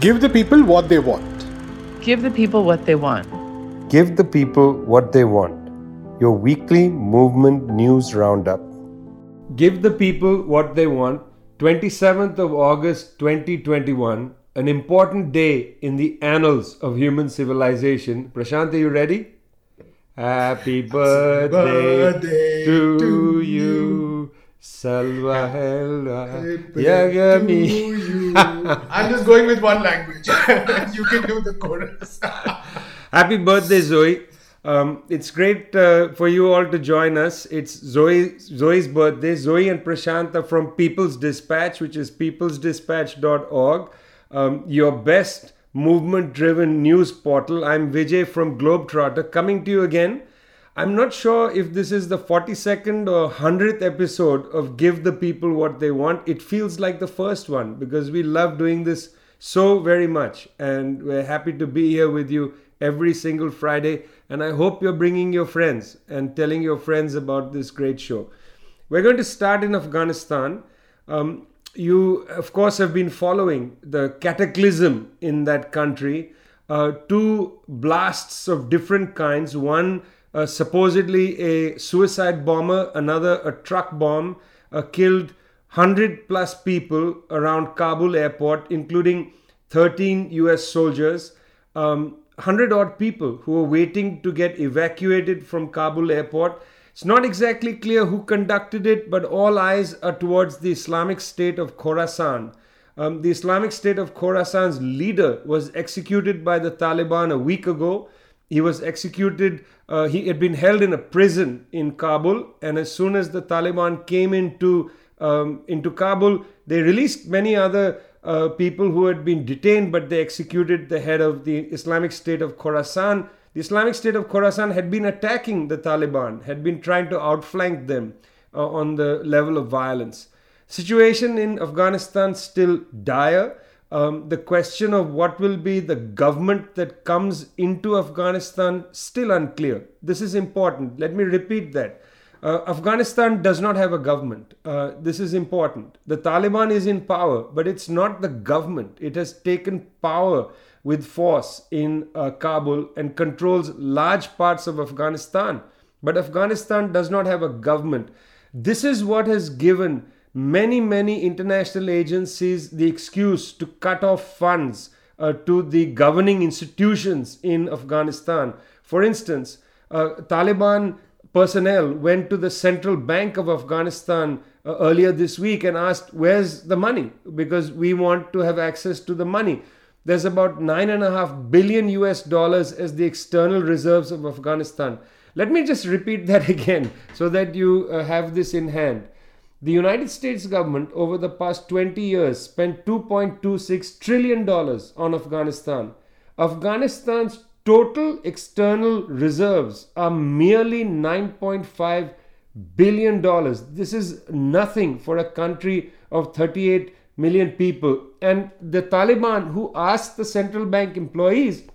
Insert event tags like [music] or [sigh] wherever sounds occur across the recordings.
Give the people what they want. Give the people what they want. Give the people what they want. Your weekly movement news roundup. Give the people what they want. 27th of August 2021, an important day in the annals of human civilization. Prashant, are you ready? Happy birthday, birthday to, to you. Salva Helva Yagami. [laughs] I'm just going with one language. [laughs] you can do the chorus. [laughs] Happy birthday, Zoe. Um, it's great uh, for you all to join us. It's Zoe, Zoe's birthday. Zoe and Prashant are from People's Dispatch, which is peoplesdispatch.org, um, your best movement driven news portal. I'm Vijay from Globetrotter coming to you again. I'm not sure if this is the 42nd or 100th episode of Give the People What They Want. It feels like the first one because we love doing this so very much. And we're happy to be here with you every single Friday. And I hope you're bringing your friends and telling your friends about this great show. We're going to start in Afghanistan. Um, you, of course, have been following the cataclysm in that country. Uh, two blasts of different kinds. One uh, supposedly a suicide bomber, another a truck bomb, uh, killed 100 plus people around Kabul airport, including 13 US soldiers. Um, 100 odd people who were waiting to get evacuated from Kabul airport. It's not exactly clear who conducted it, but all eyes are towards the Islamic State of Khorasan. Um, the Islamic State of Khorasan's leader was executed by the Taliban a week ago. He was executed, uh, he had been held in a prison in Kabul, and as soon as the Taliban came into, um, into Kabul, they released many other uh, people who had been detained, but they executed the head of the Islamic State of Khorasan. The Islamic State of Khorasan had been attacking the Taliban, had been trying to outflank them uh, on the level of violence. Situation in Afghanistan still dire. Um, the question of what will be the government that comes into Afghanistan still unclear. This is important. Let me repeat that. Uh, Afghanistan does not have a government. Uh, this is important. The Taliban is in power, but it's not the government. It has taken power with force in uh, Kabul and controls large parts of Afghanistan. But Afghanistan does not have a government. This is what has given many, many international agencies the excuse to cut off funds uh, to the governing institutions in Afghanistan. For instance, uh, Taliban personnel went to the central bank of Afghanistan uh, earlier this week and asked, Where's the money? Because we want to have access to the money. There's about nine and a half billion US dollars as the external reserves of Afghanistan. Let me just repeat that [laughs] again so that you uh, have this in hand. The United States government over the past 20 years spent 2.26 trillion dollars on Afghanistan. Afghanistan's total external reserves are merely 9.5 billion dollars. This is nothing for a country of 38 million people. And the Taliban, who asked the central bank employees,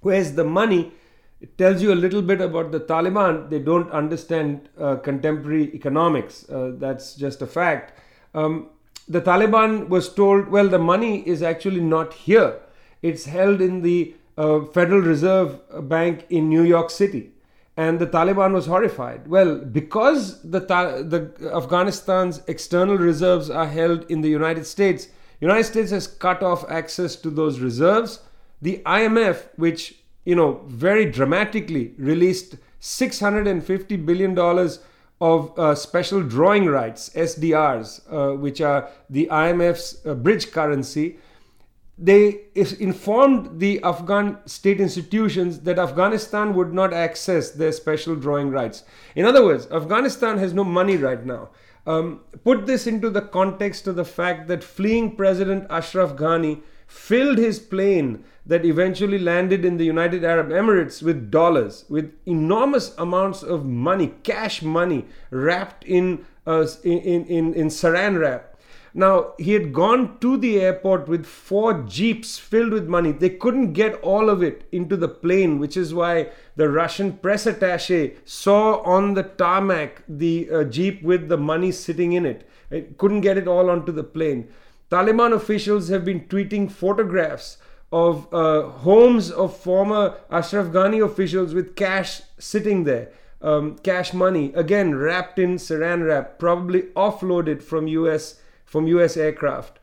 where's the money? It tells you a little bit about the Taliban. They don't understand uh, contemporary economics. Uh, that's just a fact. Um, the Taliban was told, well, the money is actually not here. It's held in the uh, Federal Reserve Bank in New York City. And the Taliban was horrified. Well, because the, the Afghanistan's external reserves are held in the United States, United States has cut off access to those reserves. The IMF, which you know, very dramatically released 650 billion dollars of uh, special drawing rights (SDRs), uh, which are the IMF's uh, bridge currency. They informed the Afghan state institutions that Afghanistan would not access their special drawing rights. In other words, Afghanistan has no money right now. Um, put this into the context of the fact that fleeing President Ashraf Ghani filled his plane that eventually landed in the United Arab Emirates with dollars, with enormous amounts of money, cash money, wrapped in, uh, in, in, in saran wrap. Now, he had gone to the airport with four jeeps filled with money. They couldn't get all of it into the plane, which is why the Russian press attache saw on the tarmac the uh, jeep with the money sitting in it. It couldn't get it all onto the plane. Taliban officials have been tweeting photographs of uh, homes of former Ashraf Ghani officials with cash sitting there, um, cash money, again wrapped in saran wrap, probably offloaded from US from US aircraft.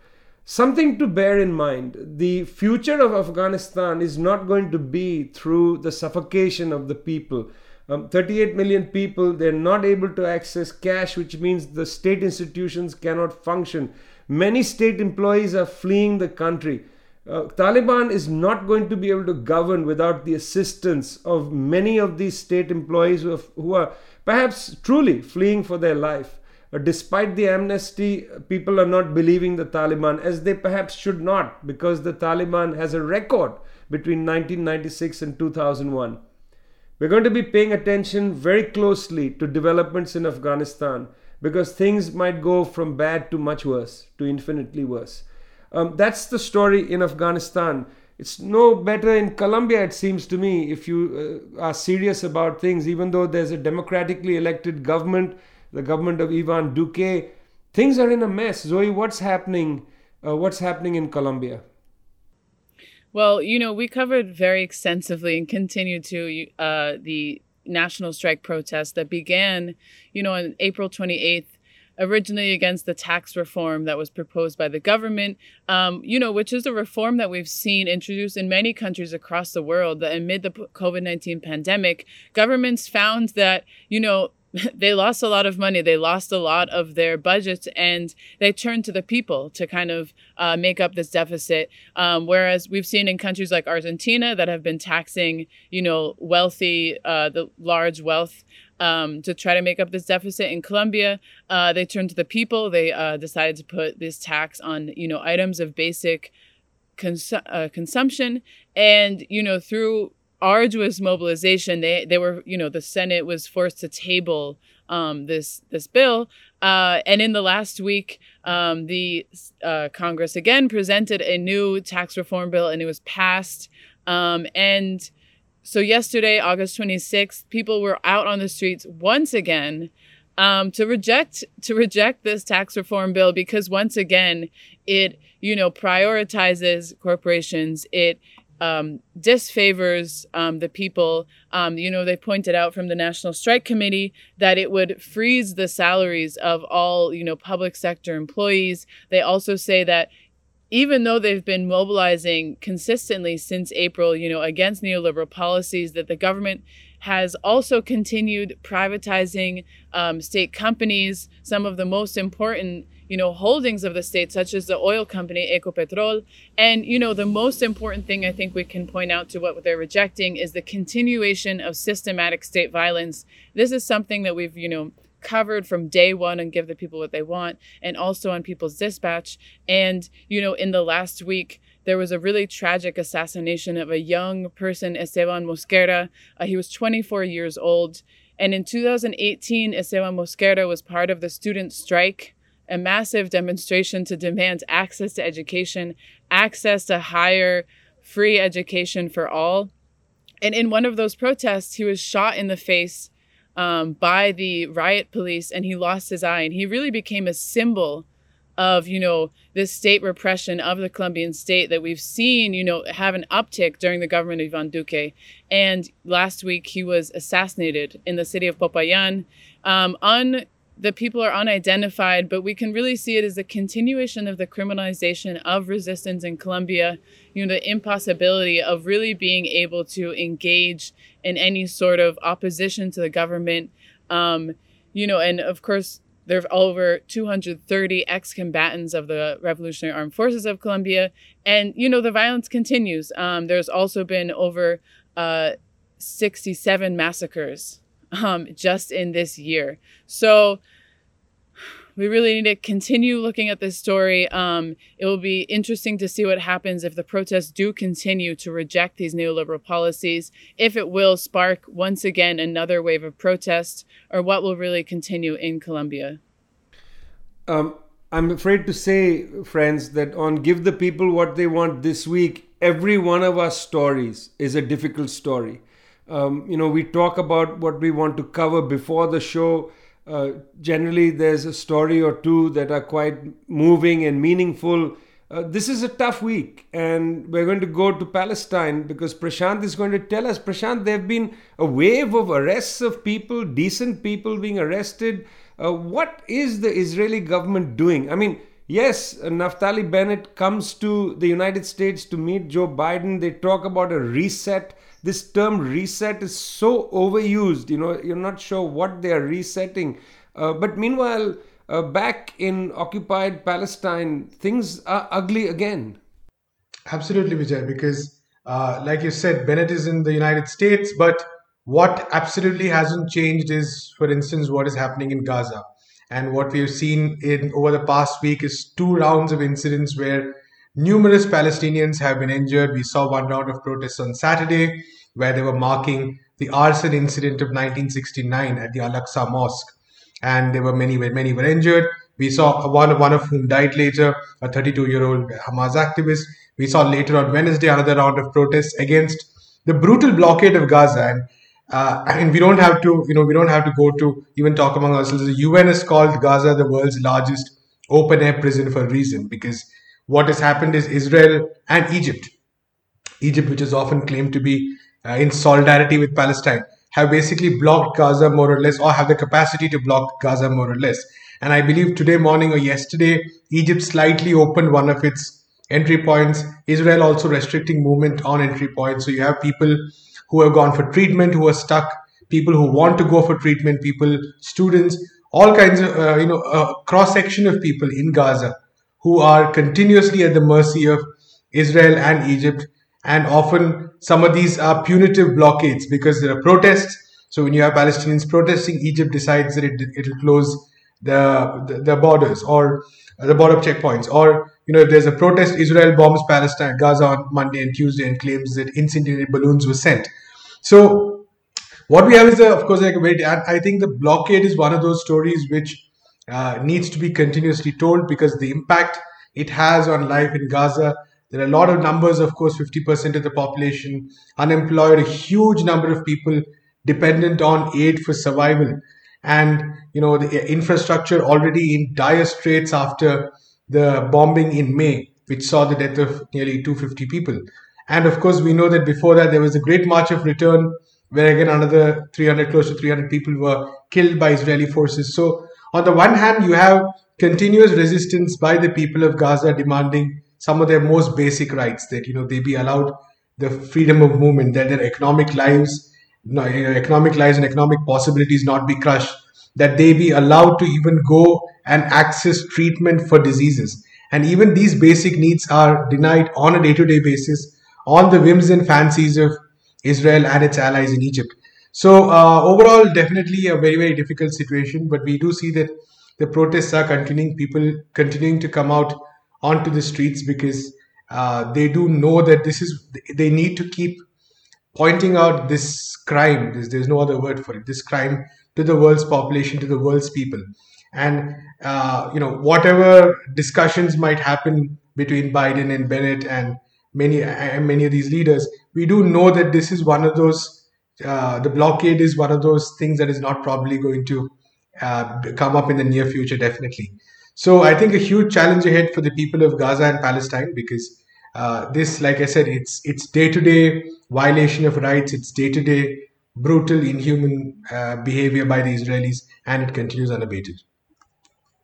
Something to bear in mind: the future of Afghanistan is not going to be through the suffocation of the people. Um, 38 million people, they're not able to access cash, which means the state institutions cannot function. Many state employees are fleeing the country. Uh, Taliban is not going to be able to govern without the assistance of many of these state employees who, have, who are perhaps truly fleeing for their life. Uh, despite the amnesty, people are not believing the Taliban as they perhaps should not because the Taliban has a record between 1996 and 2001. We're going to be paying attention very closely to developments in Afghanistan because things might go from bad to much worse, to infinitely worse. Um, that's the story in Afghanistan. It's no better in Colombia, it seems to me, if you uh, are serious about things, even though there's a democratically elected government, the government of Ivan Duque. Things are in a mess. Zoe, what's happening? Uh, what's happening in Colombia? Well, you know, we covered very extensively and continue to uh, the national strike protest that began, you know, on April 28th originally against the tax reform that was proposed by the government, um, you know, which is a reform that we've seen introduced in many countries across the world. That amid the COVID 19 pandemic, governments found that, you know, [laughs] they lost a lot of money. They lost a lot of their budgets, and they turned to the people to kind of uh, make up this deficit. Um, whereas we've seen in countries like Argentina that have been taxing, you know, wealthy, uh, the large wealth um, to try to make up this deficit. In Colombia, uh, they turned to the people. They uh, decided to put this tax on, you know, items of basic cons- uh, consumption, and you know, through arduous mobilization, they they were, you know, the Senate was forced to table um, this this bill. Uh, and in the last week, um, the uh, Congress again presented a new tax reform bill, and it was passed. Um, and so yesterday, August 26th, people were out on the streets once again um, to reject to reject this tax reform bill because once again, it you know prioritizes corporations. It um, disfavors um, the people. Um, you know, they pointed out from the National Strike Committee that it would freeze the salaries of all, you know, public sector employees. They also say that even though they've been mobilizing consistently since April, you know, against neoliberal policies, that the government has also continued privatizing um, state companies, some of the most important, you know, holdings of the state, such as the oil company Ecopetrol. And, you know, the most important thing I think we can point out to what they're rejecting is the continuation of systematic state violence. This is something that we've, you know, covered from day one and give the people what they want, and also on People's Dispatch. And, you know, in the last week, there was a really tragic assassination of a young person, Esteban Mosquera. Uh, he was 24 years old. And in 2018, Esteban Mosquera was part of the student strike, a massive demonstration to demand access to education, access to higher free education for all. And in one of those protests, he was shot in the face um, by the riot police and he lost his eye. And he really became a symbol of you know this state repression of the Colombian state that we've seen you know have an uptick during the government of Ivan Duque. And last week he was assassinated in the city of Popayan um, on the people are unidentified, but we can really see it as a continuation of the criminalization of resistance in Colombia, you know, the impossibility of really being able to engage in any sort of opposition to the government. Um, you know, and of course, there are over 230 ex combatants of the Revolutionary Armed Forces of Colombia. And, you know, the violence continues. Um, there's also been over uh, 67 massacres um, just in this year. So we really need to continue looking at this story. Um, it will be interesting to see what happens if the protests do continue to reject these neoliberal policies, if it will spark once again another wave of protest, or what will really continue in Colombia. Um, I'm afraid to say, friends, that on Give the People What They Want this week, every one of our stories is a difficult story. Um, you know, we talk about what we want to cover before the show. Uh, generally, there's a story or two that are quite moving and meaningful. Uh, this is a tough week, and we're going to go to Palestine because Prashant is going to tell us. Prashant, there have been a wave of arrests of people, decent people being arrested. Uh, what is the Israeli government doing? I mean, yes, Naftali Bennett comes to the United States to meet Joe Biden. They talk about a reset this term reset is so overused you know you're not sure what they are resetting. Uh, but meanwhile uh, back in occupied palestine things are ugly again. Absolutely vijay because uh, like you said bennett is in the united states but what absolutely hasn't changed is for instance what is happening in gaza. And what we've seen in over the past week is two rounds of incidents where Numerous Palestinians have been injured. We saw one round of protests on Saturday where they were marking the arson incident of 1969 at the Al-Aqsa Mosque, and there were many, many were injured. We saw one, one of whom died later, a 32-year-old Hamas activist. We saw later on Wednesday another round of protests against the brutal blockade of Gaza, and uh, and we don't have to, you know, we don't have to go to even talk among ourselves. The UN has called Gaza the world's largest open air prison for a reason because what has happened is Israel and Egypt, Egypt, which is often claimed to be uh, in solidarity with Palestine, have basically blocked Gaza more or less, or have the capacity to block Gaza more or less. And I believe today morning or yesterday, Egypt slightly opened one of its entry points. Israel also restricting movement on entry points. So you have people who have gone for treatment, who are stuck, people who want to go for treatment, people, students, all kinds of, uh, you know, a cross section of people in Gaza who are continuously at the mercy of Israel and Egypt. And often some of these are punitive blockades because there are protests. So when you have Palestinians protesting, Egypt decides that it, it'll close the, the, the borders or the border checkpoints. Or, you know, if there's a protest, Israel bombs Palestine, Gaza on Monday and Tuesday and claims that incendiary balloons were sent. So what we have is, a, of course, like a very, I think the blockade is one of those stories which uh, needs to be continuously told because the impact it has on life in Gaza. There are a lot of numbers, of course, 50% of the population unemployed, a huge number of people dependent on aid for survival. And, you know, the infrastructure already in dire straits after the bombing in May, which saw the death of nearly 250 people. And of course, we know that before that, there was a great march of return where again another 300, close to 300 people were killed by Israeli forces. So on the one hand, you have continuous resistance by the people of Gaza demanding some of their most basic rights that you know they be allowed the freedom of movement, that their economic lives, you know, economic lives and economic possibilities not be crushed, that they be allowed to even go and access treatment for diseases. And even these basic needs are denied on a day-to-day basis on the whims and fancies of Israel and its allies in Egypt. So uh, overall, definitely a very very difficult situation. But we do see that the protests are continuing. People continuing to come out onto the streets because uh, they do know that this is they need to keep pointing out this crime. There's, there's no other word for it. This crime to the world's population, to the world's people, and uh, you know whatever discussions might happen between Biden and Bennett and many and many of these leaders, we do know that this is one of those uh, the blockade is one of those things that is not probably going to uh, come up in the near future, definitely. So I think a huge challenge ahead for the people of Gaza and Palestine because uh, this, like I said, it's it's day to day violation of rights, it's day to day brutal, inhuman uh, behavior by the Israelis, and it continues unabated.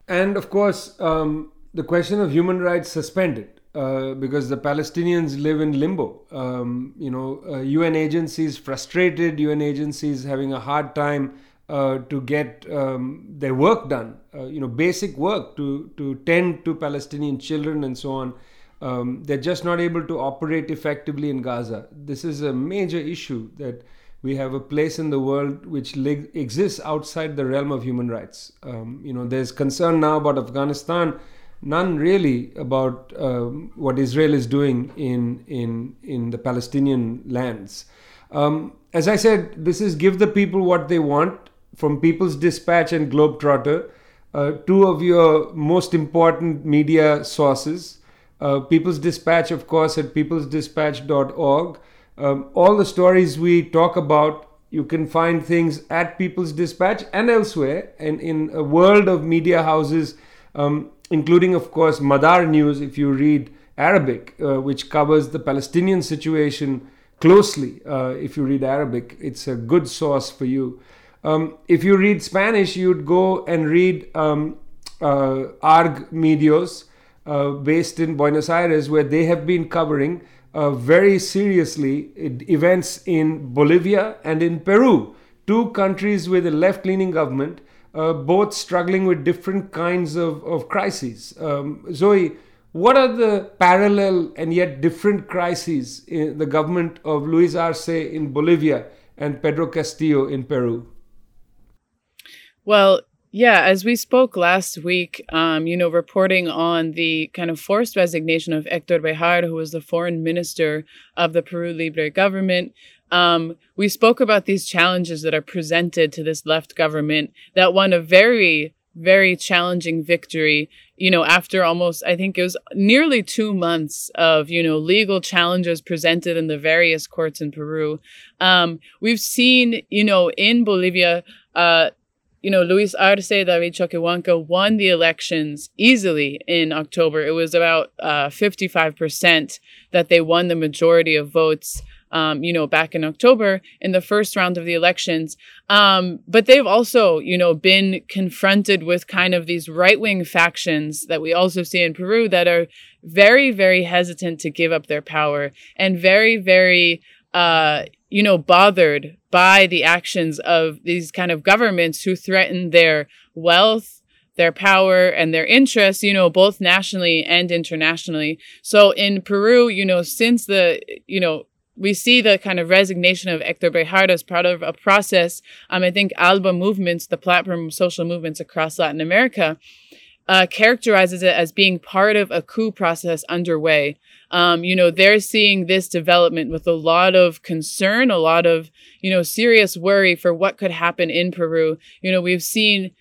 And of course, um, the question of human rights suspended. Uh, because the Palestinians live in limbo. Um, you know, uh, UN agencies frustrated, UN agencies having a hard time uh, to get um, their work done. Uh, you know, basic work to to tend to Palestinian children and so on. Um, they're just not able to operate effectively in Gaza. This is a major issue that we have a place in the world which li- exists outside the realm of human rights. Um, you know, there's concern now about Afghanistan none really about um, what Israel is doing in in in the Palestinian lands. Um, as I said, this is give the people what they want from People's Dispatch and Globetrotter, uh, two of your most important media sources. Uh, People's Dispatch, of course, at peoplesdispatch.org. Um, all the stories we talk about, you can find things at People's Dispatch and elsewhere, and in a world of media houses, um, including, of course, Madar News, if you read Arabic, uh, which covers the Palestinian situation closely. Uh, if you read Arabic, it's a good source for you. Um, if you read Spanish, you'd go and read um, uh, ARG Medios, uh, based in Buenos Aires, where they have been covering uh, very seriously events in Bolivia and in Peru, two countries with a left leaning government, uh, both struggling with different kinds of, of crises. Um, Zoe, what are the parallel and yet different crises in the government of Luis Arce in Bolivia and Pedro Castillo in Peru? Well, yeah, as we spoke last week, um, you know, reporting on the kind of forced resignation of Hector Bejar, who was the foreign minister of the Peru Libre government, um, we spoke about these challenges that are presented to this left government that won a very, very challenging victory, you know, after almost, I think it was nearly two months of, you know, legal challenges presented in the various courts in Peru. Um, we've seen, you know, in Bolivia, uh, you know, Luis Arce, David Choquehuanca won the elections easily in October. It was about uh, 55% that they won the majority of votes. Um, you know, back in October in the first round of the elections. Um, but they've also, you know, been confronted with kind of these right wing factions that we also see in Peru that are very, very hesitant to give up their power and very, very, uh, you know, bothered by the actions of these kind of governments who threaten their wealth, their power, and their interests, you know, both nationally and internationally. So in Peru, you know, since the, you know, we see the kind of resignation of Hector Bejar as part of a process. Um, I think ALBA movements, the platform of social movements across Latin America, uh, characterizes it as being part of a coup process underway. Um, you know, they're seeing this development with a lot of concern, a lot of, you know, serious worry for what could happen in Peru. You know, we've seen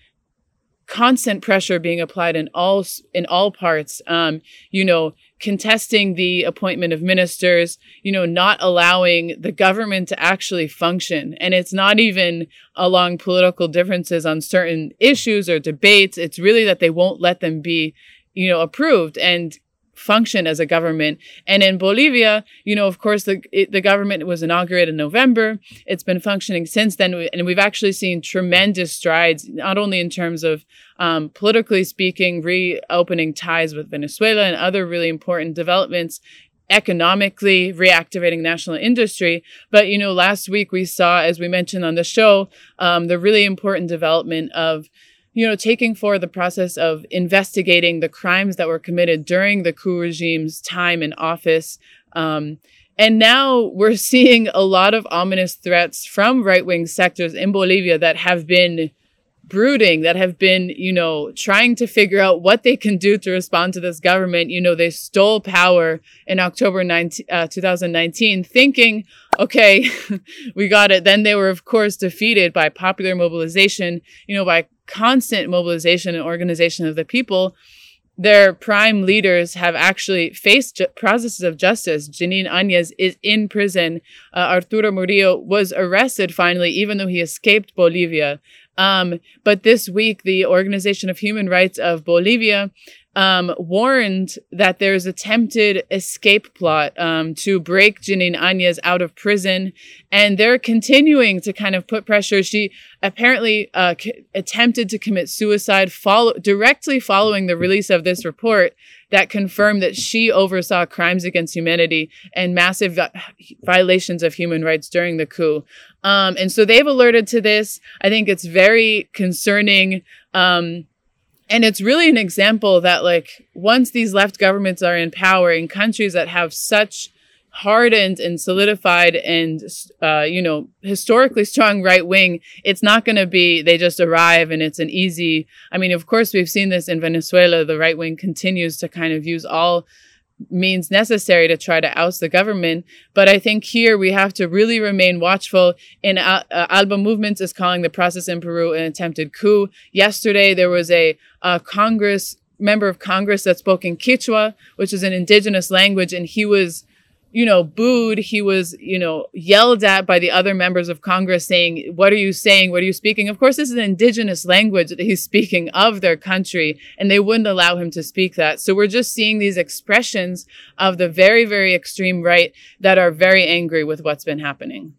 constant pressure being applied in all in all parts. Um, you know, contesting the appointment of ministers, you know, not allowing the government to actually function. And it's not even along political differences on certain issues or debates. It's really that they won't let them be, you know, approved. And function as a government. And in Bolivia, you know, of course, the it, the government was inaugurated in November. It's been functioning since then, and we've actually seen tremendous strides, not only in terms of um, politically speaking, reopening ties with Venezuela and other really important developments economically reactivating national industry. But, you know, last week we saw, as we mentioned on the show, um, the really important development of you know, taking forward the process of investigating the crimes that were committed during the coup regime's time in office. Um, and now we're [laughs] seeing a lot of ominous threats from right wing sectors in Bolivia that have been brooding, that have been, you know, trying to figure out what they can do to respond to this government. You know, they stole power in October 19, uh, 2019, thinking, okay, [laughs] we got it. Then they were, of course, defeated by popular mobilization, you know, by constant mobilization and organization of the people, their prime leaders have actually faced ju- processes of justice. Jeanine Áñez is in prison. Uh, Arturo Murillo was arrested finally, even though he escaped Bolivia. Um, but this week, the Organization of Human Rights of Bolivia um, warned that there's attempted escape plot um, to break Jeanine Áñez out of prison, and they're continuing to kind of put pressure. She apparently uh, c- attempted to commit suicide follow- directly following the release of this report that confirmed that she oversaw crimes against humanity and massive vi- violations of human rights during the coup. Um, and so they've alerted to this. I think it's very concerning. Um, and it's really an example that like once these left governments are in power in countries that have such hardened and solidified and uh, you know historically strong right wing it's not going to be they just arrive and it's an easy i mean of course we've seen this in venezuela the right wing continues to kind of use all means necessary to try to oust the government. But I think here we have to really remain watchful. In uh, uh, Alba Movements is calling the process in Peru an attempted coup. Yesterday there was a, a Congress member of Congress that spoke in Quechua, which is an indigenous language, and he was you know, booed. He was, you know, yelled at by the other members of Congress saying, What are you saying? What are you speaking? Of course, this is an indigenous language that he's speaking of their country, and they wouldn't allow him to speak that. So we're just seeing these expressions of the very, very extreme right that are very angry with what's been happening.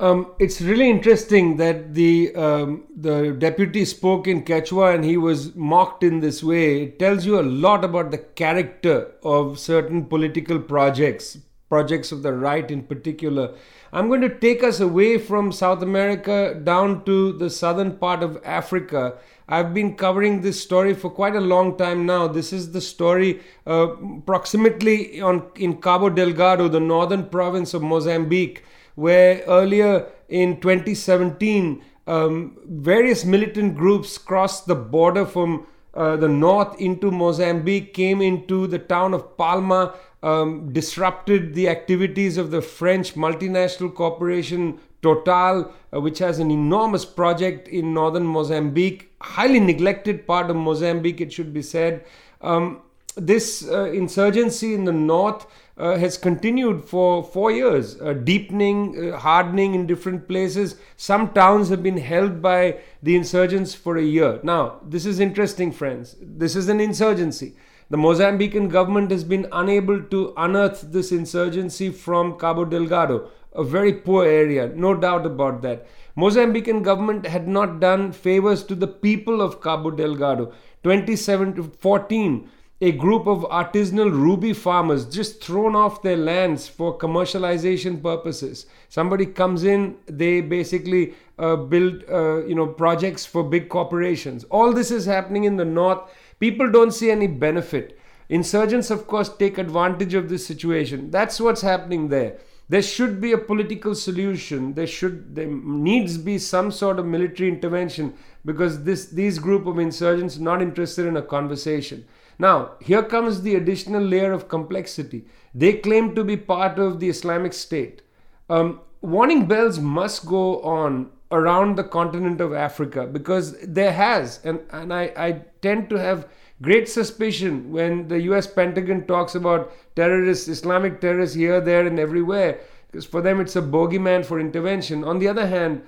Um, it's really interesting that the um, the deputy spoke in Quechua and he was mocked in this way. It tells you a lot about the character of certain political projects, projects of the right in particular. I'm going to take us away from South America down to the southern part of Africa. I've been covering this story for quite a long time now. This is the story uh, approximately on in Cabo Delgado, the northern province of Mozambique where earlier in 2017, um, various militant groups crossed the border from uh, the north into Mozambique, came into the town of Palma, um, disrupted the activities of the French multinational corporation Total, uh, which has an enormous project in northern Mozambique, highly neglected part of Mozambique, it should be said. Um, this uh, insurgency in the north uh, has continued for four years, uh, deepening, uh, hardening in different places. Some towns have been held by the insurgents for a year. Now, this is interesting, friends. This is an insurgency. The Mozambican government has been unable to unearth this insurgency from Cabo Delgado, a very poor area, no doubt about that. Mozambican government had not done favors to the people of Cabo Delgado. 2014 a group of artisanal ruby farmers just thrown off their lands for commercialization purposes. Somebody comes in, they basically uh, build uh, you know projects for big corporations. All this is happening in the north. People don't see any benefit. Insurgents, of course, take advantage of this situation. That's what's happening there. There should be a political solution. There should there needs be some sort of military intervention because this these group of insurgents are not interested in a conversation. Now, here comes the additional layer of complexity. They claim to be part of the Islamic State. Um, warning bells must go on around the continent of Africa because there has, and, and I, I tend to have great suspicion when the US Pentagon talks about terrorists, Islamic terrorists here, there, and everywhere, because for them it's a bogeyman for intervention. On the other hand,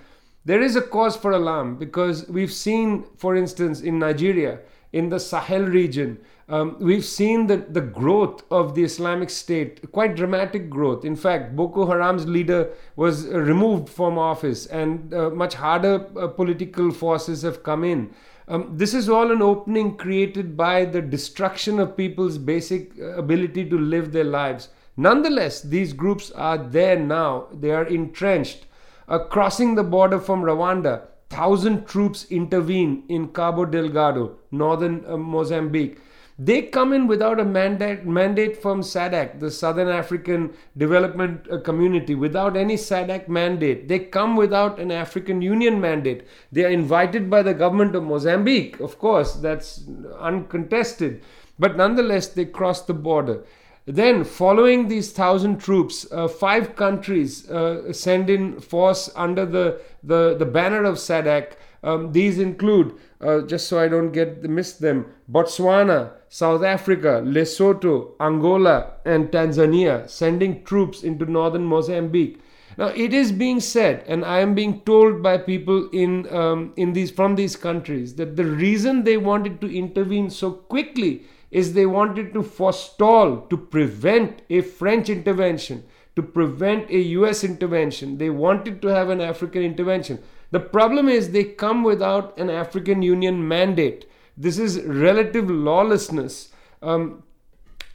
there is a cause for alarm because we've seen, for instance, in Nigeria, in the Sahel region, um, we've seen the, the growth of the Islamic State, quite dramatic growth. In fact, Boko Haram's leader was removed from office, and uh, much harder uh, political forces have come in. Um, this is all an opening created by the destruction of people's basic uh, ability to live their lives. Nonetheless, these groups are there now, they are entrenched. Uh, crossing the border from Rwanda, thousand troops intervene in Cabo Delgado, northern uh, Mozambique. They come in without a mandate, mandate from SADC, the Southern African Development uh, Community, without any SADC mandate. They come without an African Union mandate. They are invited by the government of Mozambique, of course, that's uncontested. But nonetheless, they cross the border. Then, following these thousand troops, uh, five countries uh, send in force under the, the, the banner of SADC. Um, these include, uh, just so I don't get miss them, Botswana, South Africa, Lesotho, Angola, and Tanzania sending troops into northern Mozambique. Now it is being said, and I am being told by people in um, in these from these countries that the reason they wanted to intervene so quickly is they wanted to forestall, to prevent a French intervention, to prevent a U.S. intervention. They wanted to have an African intervention. The problem is they come without an African Union mandate. This is relative lawlessness. Um,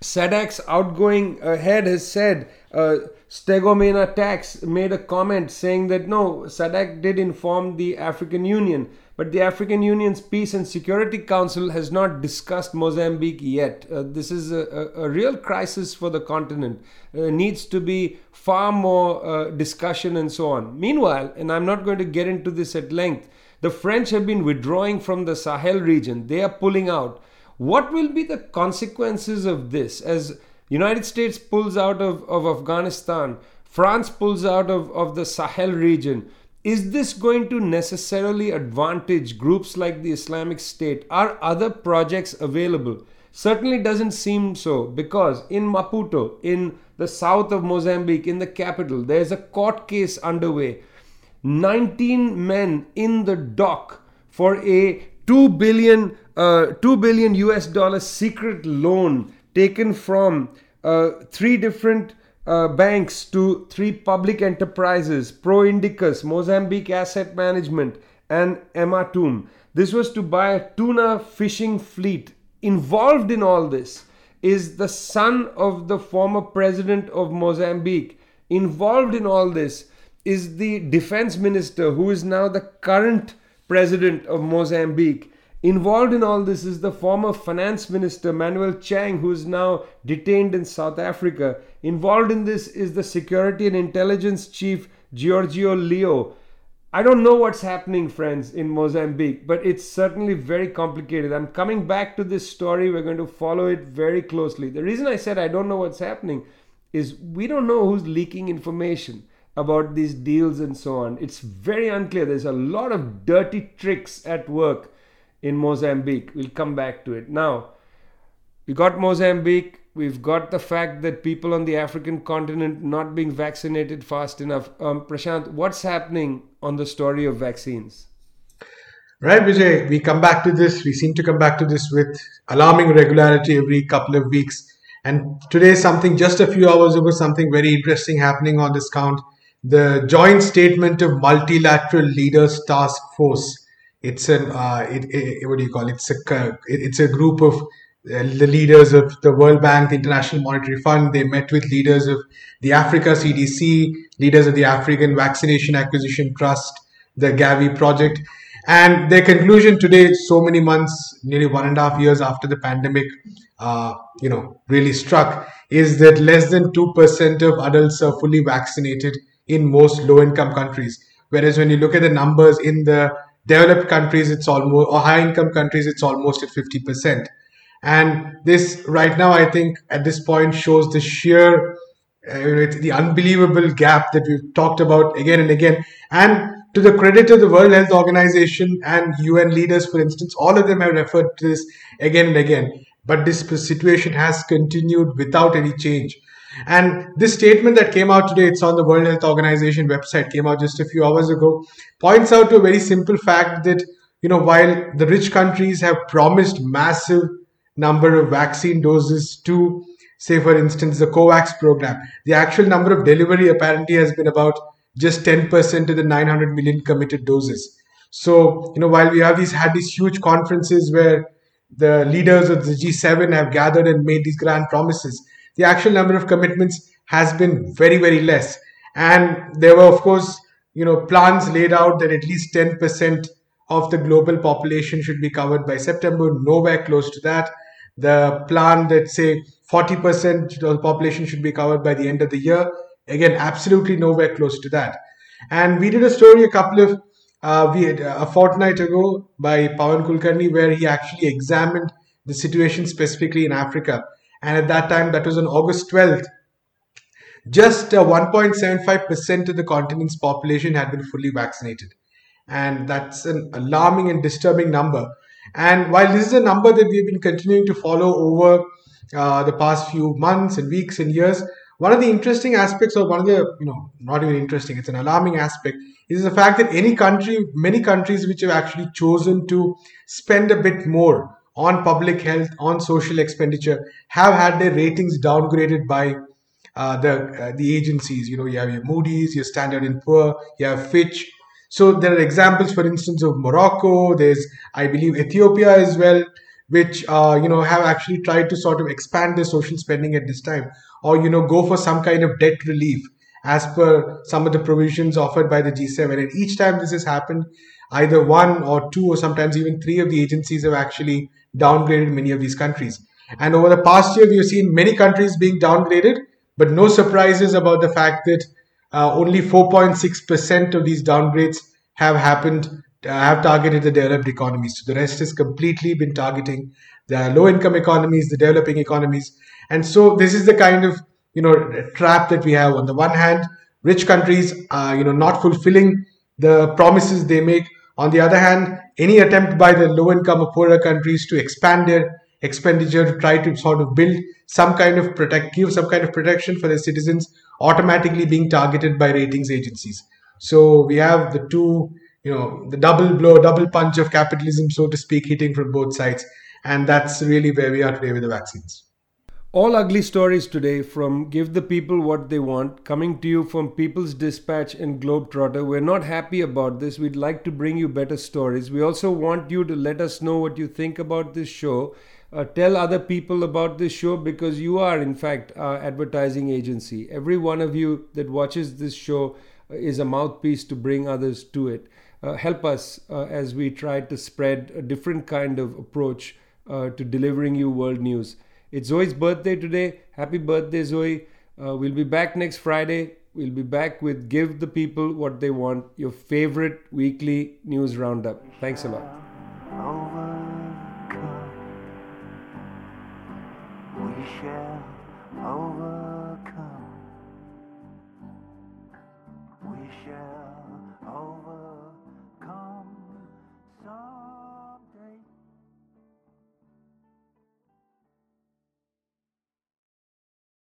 SADC's outgoing uh, head has said, uh, Stergomena Tax made a comment saying that no, SADC did inform the African Union, but the African Union's Peace and Security Council has not discussed Mozambique yet. Uh, this is a, a, a, real crisis for the continent. Uh, needs to be far more uh, discussion and so on. Meanwhile, and I'm not going to get into this at length, the French have been withdrawing from the Sahel region. They are pulling out. What will be the consequences of this as United States pulls out of, of Afghanistan, France pulls out of, of the Sahel region? Is this going to necessarily advantage groups like the Islamic State? Are other projects available? Certainly doesn't seem so because in Maputo, in the south of Mozambique, in the capital, there's a court case underway. 19 men in the dock for a 2 billion, uh, 2 billion US dollar secret loan taken from uh, three different uh, banks to three public enterprises Pro Indicus, Mozambique Asset Management, and Ematum. This was to buy a tuna fishing fleet. Involved in all this is the son of the former president of Mozambique. Involved in all this is the defense minister, who is now the current president of Mozambique. Involved in all this is the former finance minister Manuel Chang, who is now detained in South Africa. Involved in this is the security and intelligence chief Gregório Leão. I don't know what's happening, friends, in Mozambique, but it's certainly very complicated. I'm coming back to this story. We're going to follow it very closely. The reason I said I don't know what's happening is we don't know who's leaking information about these deals and so on. It's very unclear. There's a lot of dirty tricks at work in Mozambique. We'll come back to it. Now, we got Mozambique. We've got the fact that people on the African continent not being vaccinated fast enough. Um, Prashant, what's happening on the story of vaccines? Right, Vijay. We come back to this. We seem to come back to this with alarming regularity every couple of weeks. And today, something just a few hours ago, something very interesting happening on this count. The joint statement of multilateral leaders task force. It's an uh, it, it, what do you call it? It's a it's a group of uh, the leaders of the World Bank, the International Monetary Fund. They met with leaders of the Africa CDC, leaders of the African Vaccination Acquisition Trust, the Gavi project. And their conclusion today, so many months, nearly one and a half years after the pandemic, uh, you know, really struck, is that less than 2% of adults are fully vaccinated in most low income countries. Whereas when you look at the numbers in the developed countries, it's almost, or high income countries, it's almost at 50%. And this right now, I think at this point shows the sheer, uh, the unbelievable gap that we've talked about again and again. And to the credit of the World Health Organization and UN leaders, for instance, all of them have referred to this again and again. But this situation has continued without any change. And this statement that came out today, it's on the World Health Organization website, came out just a few hours ago, points out to a very simple fact that, you know, while the rich countries have promised massive number of vaccine doses to, say, for instance, the COVAX program. The actual number of delivery apparently has been about just 10% of the 900 million committed doses. So, you know, while we have these had these huge conferences where the leaders of the G7 have gathered and made these grand promises, the actual number of commitments has been very, very less. And there were, of course, you know, plans laid out that at least 10% of the global population should be covered by September, nowhere close to that the plan that say 40% of the population should be covered by the end of the year. Again, absolutely nowhere close to that. And we did a story a couple of uh, we had, a fortnight ago by Pawan Kulkarni where he actually examined the situation specifically in Africa. And at that time, that was on August 12th, just uh, 1.75% of the continent's population had been fully vaccinated. And that's an alarming and disturbing number. And while this is a number that we've been continuing to follow over uh, the past few months and weeks and years, one of the interesting aspects, or one of the, you know, not even interesting, it's an alarming aspect, is the fact that any country, many countries which have actually chosen to spend a bit more on public health, on social expenditure, have had their ratings downgraded by uh, the uh, the agencies. You know, you have your Moody's, your Standard and Poor, you have Fitch, so there are examples, for instance, of Morocco. There's, I believe, Ethiopia as well, which uh, you know have actually tried to sort of expand their social spending at this time, or you know go for some kind of debt relief as per some of the provisions offered by the G7. And each time this has happened, either one or two or sometimes even three of the agencies have actually downgraded many of these countries. And over the past year, we have seen many countries being downgraded, but no surprises about the fact that uh, only 4.6% of these downgrades have happened, uh, have targeted the developed economies. So the rest has completely been targeting the low income economies, the developing economies. And so this is the kind of, you know, trap that we have. On the one hand, rich countries are, you know, not fulfilling the promises they make. On the other hand, any attempt by the low income or poorer countries to expand their expenditure to try to sort of build some kind of protect, give some kind of protection for their citizens, automatically being targeted by ratings agencies. So we have the two, you know, the double blow, double punch of capitalism, so to speak, hitting from both sides. And that's really where we are today with the vaccines. All ugly stories today from Give the People What They Want, coming to you from People's Dispatch and Globetrotter. We're not happy about this. We'd like to bring you better stories. We also want you to let us know what you think about this show. Uh, tell other people about this show because you are, in fact, our advertising agency. Every one of you that watches this show is a mouthpiece to bring others to it. Uh, help us uh, as we try to spread a different kind of approach uh, to delivering you world news. It's Zoe's birthday today. Happy birthday, Zoe. Uh, we'll be back next Friday. We'll be back with Give the People What They Want, your favorite weekly news roundup. Thanks a lot. Overcome. We shall.